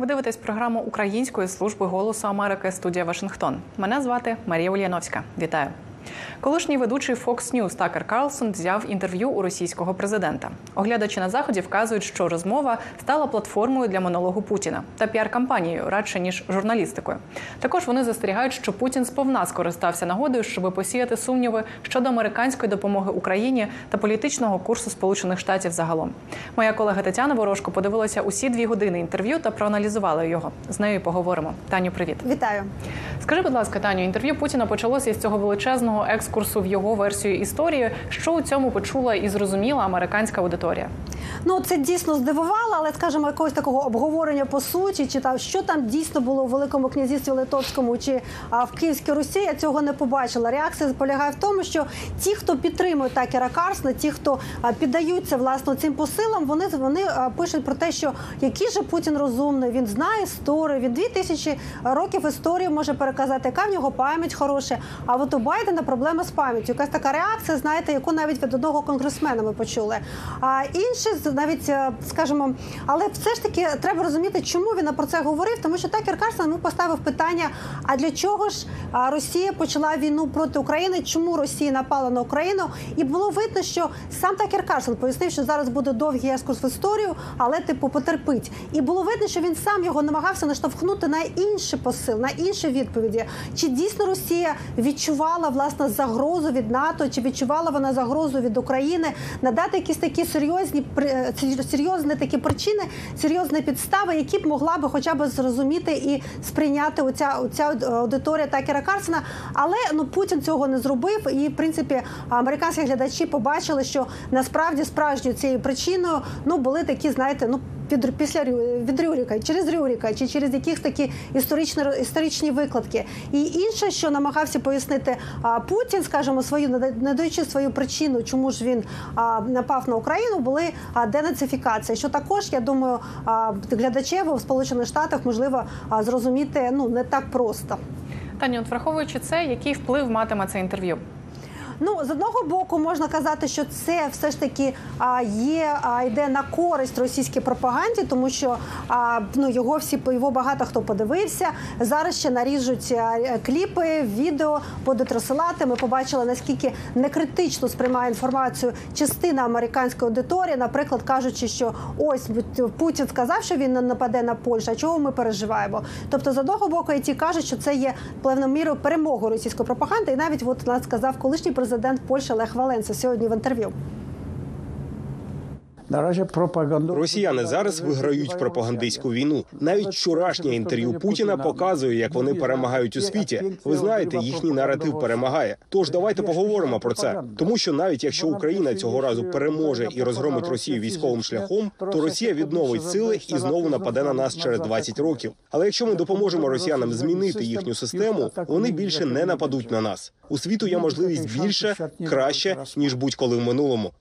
Ви дивитесь програму Української служби голосу Америки студія Вашингтон. Мене звати Марія Ульяновська. Вітаю. Колишній ведучий Fox News Такер Карлсон взяв інтерв'ю у російського президента. Оглядачі на заході вказують, що розмова стала платформою для монологу Путіна та піар-кампанією радше ніж журналістикою. Також вони застерігають, що Путін сповна скористався нагодою, щоб посіяти сумніви щодо американської допомоги Україні та політичного курсу Сполучених Штатів загалом. Моя колега Тетяна Ворожко подивилася усі дві години інтерв'ю та проаналізувала його. З нею поговоримо. Таню, привіт. Вітаю. Скажи, будь ласка, Таню, інтерв'ю Путіна почалося із цього величезного екскурсу в його версію історії. Що у цьому почула і зрозуміла американська аудиторія? Ну це дійсно здивувало, але скажімо, якогось такого обговорення по суті, чи там що там дійсно було у великому князівстві Литовському чи а, в Київській Русі, я цього не побачила. Реакція полягає в тому, що ті, хто підтримує Такера Карсна, ті, хто а, піддаються власне цим посилам, вони вони а, пишуть про те, що який же Путін розумний, він знає історію, він дві тисячі років історії може переказати, яка в нього пам'ять хороша. А от у Байдена проблема з пам'яттю. Якась така реакція, знаєте, яку навіть від одного конгресмена ми почули. А інші навіть е, скажімо, але все ж таки треба розуміти, чому він про це говорив, тому що Такер Карсон йому поставив питання: а для чого ж Росія почала війну проти України? Чому Росія напала на Україну? І було видно, що сам Такер Карсон пояснив, що зараз буде довгий екскурс в історію, але типу потерпить. І було видно, що він сам його намагався наштовхнути на інший посил, на інші відповіді. Чи дійсно Росія відчувала власне загрозу від НАТО, чи відчувала вона загрозу від України, надати якісь такі серйозні серйозні такі причини, серйозні підстави, які б могла би хоча б зрозуміти і сприйняти оця, оця аудиторія Такера Карсена. Але ну Путін цього не зробив. І в принципі американські глядачі побачили, що насправді справжньою цією причиною ну були такі, знаєте, ну від після від Рюріка, через Рюріка, чи через яких такі історичні історичні викладки. І інше, що намагався пояснити Путін, скажімо, свою надаючи свою причину, чому ж він напав на Україну, були денацифікація. Що також я думаю, а, глядачів в Сполучених Штатах можливо зрозуміти ну не так просто. Таня, от враховуючи це, який вплив матиме це інтерв'ю? Ну з одного боку можна казати, що це все ж таки є а, йде на користь російській пропаганді, тому що ну його всі його багато хто подивився. Зараз ще наріжуть кліпи, відео будуть розсилати. Ми побачили наскільки некритично сприймає інформацію частина американської аудиторії, наприклад, кажучи, що ось Путін сказав, що він нападе на Польщу, а чого ми переживаємо? Тобто, з одного боку, і ті кажуть, що це є певною мірою перемогою російської пропаганди, і навіть от нас сказав колишній президент президент Польщі Лех Валенса сьогодні в інтерв'ю. Наразі пропаганду росіяни зараз виграють пропагандистську війну. Навіть вчорашнє інтерв'ю Путіна показує, як вони перемагають у світі. Ви знаєте, їхній наратив перемагає. Тож давайте поговоримо про це. Тому що навіть якщо Україна цього разу переможе і розгромить Росію військовим шляхом, то Росія відновить сили і знову нападе на нас через 20 років. Але якщо ми допоможемо росіянам змінити їхню систему, вони більше не нападуть на нас. У світу є можливість більше, краще ніж будь-коли в минулому.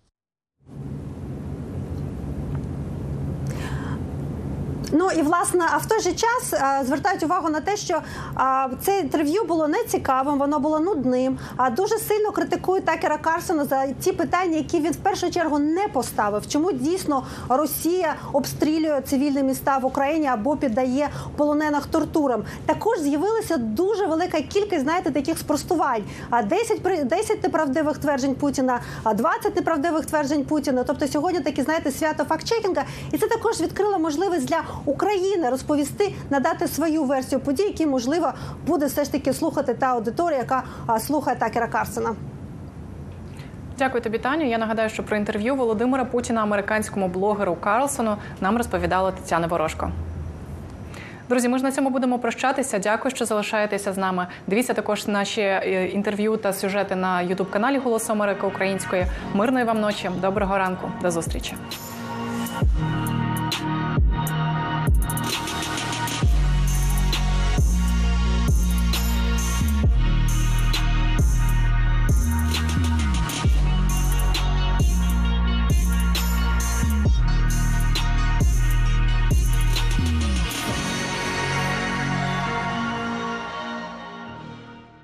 Ну і власне, а в той же час звертають увагу на те, що це інтерв'ю було не цікавим, воно було нудним. А дуже сильно критикують Такера Карсона за ті питання, які він в першу чергу не поставив. Чому дійсно Росія обстрілює цивільні міста в Україні або піддає полонених тортурам? Також з'явилася дуже велика кількість, знаєте, таких спростувань. А 10, 10 неправдивих тверджень Путіна, а 20 неправдивих тверджень Путіна. Тобто сьогодні такі знаєте свято фактчекінга, і це також відкрило можливість для. України розповісти, надати свою версію подій, які можливо буде все ж таки слухати та аудиторія, яка слухає Такера Карсена. Дякую тобі, Таню. Я нагадаю, що про інтерв'ю Володимира Путіна американському блогеру Карлсону нам розповідала Тетяна Ворожко. Друзі, ми ж на цьому будемо прощатися. Дякую, що залишаєтеся з нами. Дивіться також наші е, інтерв'ю та сюжети на Ютуб каналі Голос Америки Української. Мирної вам ночі, доброго ранку, до зустрічі.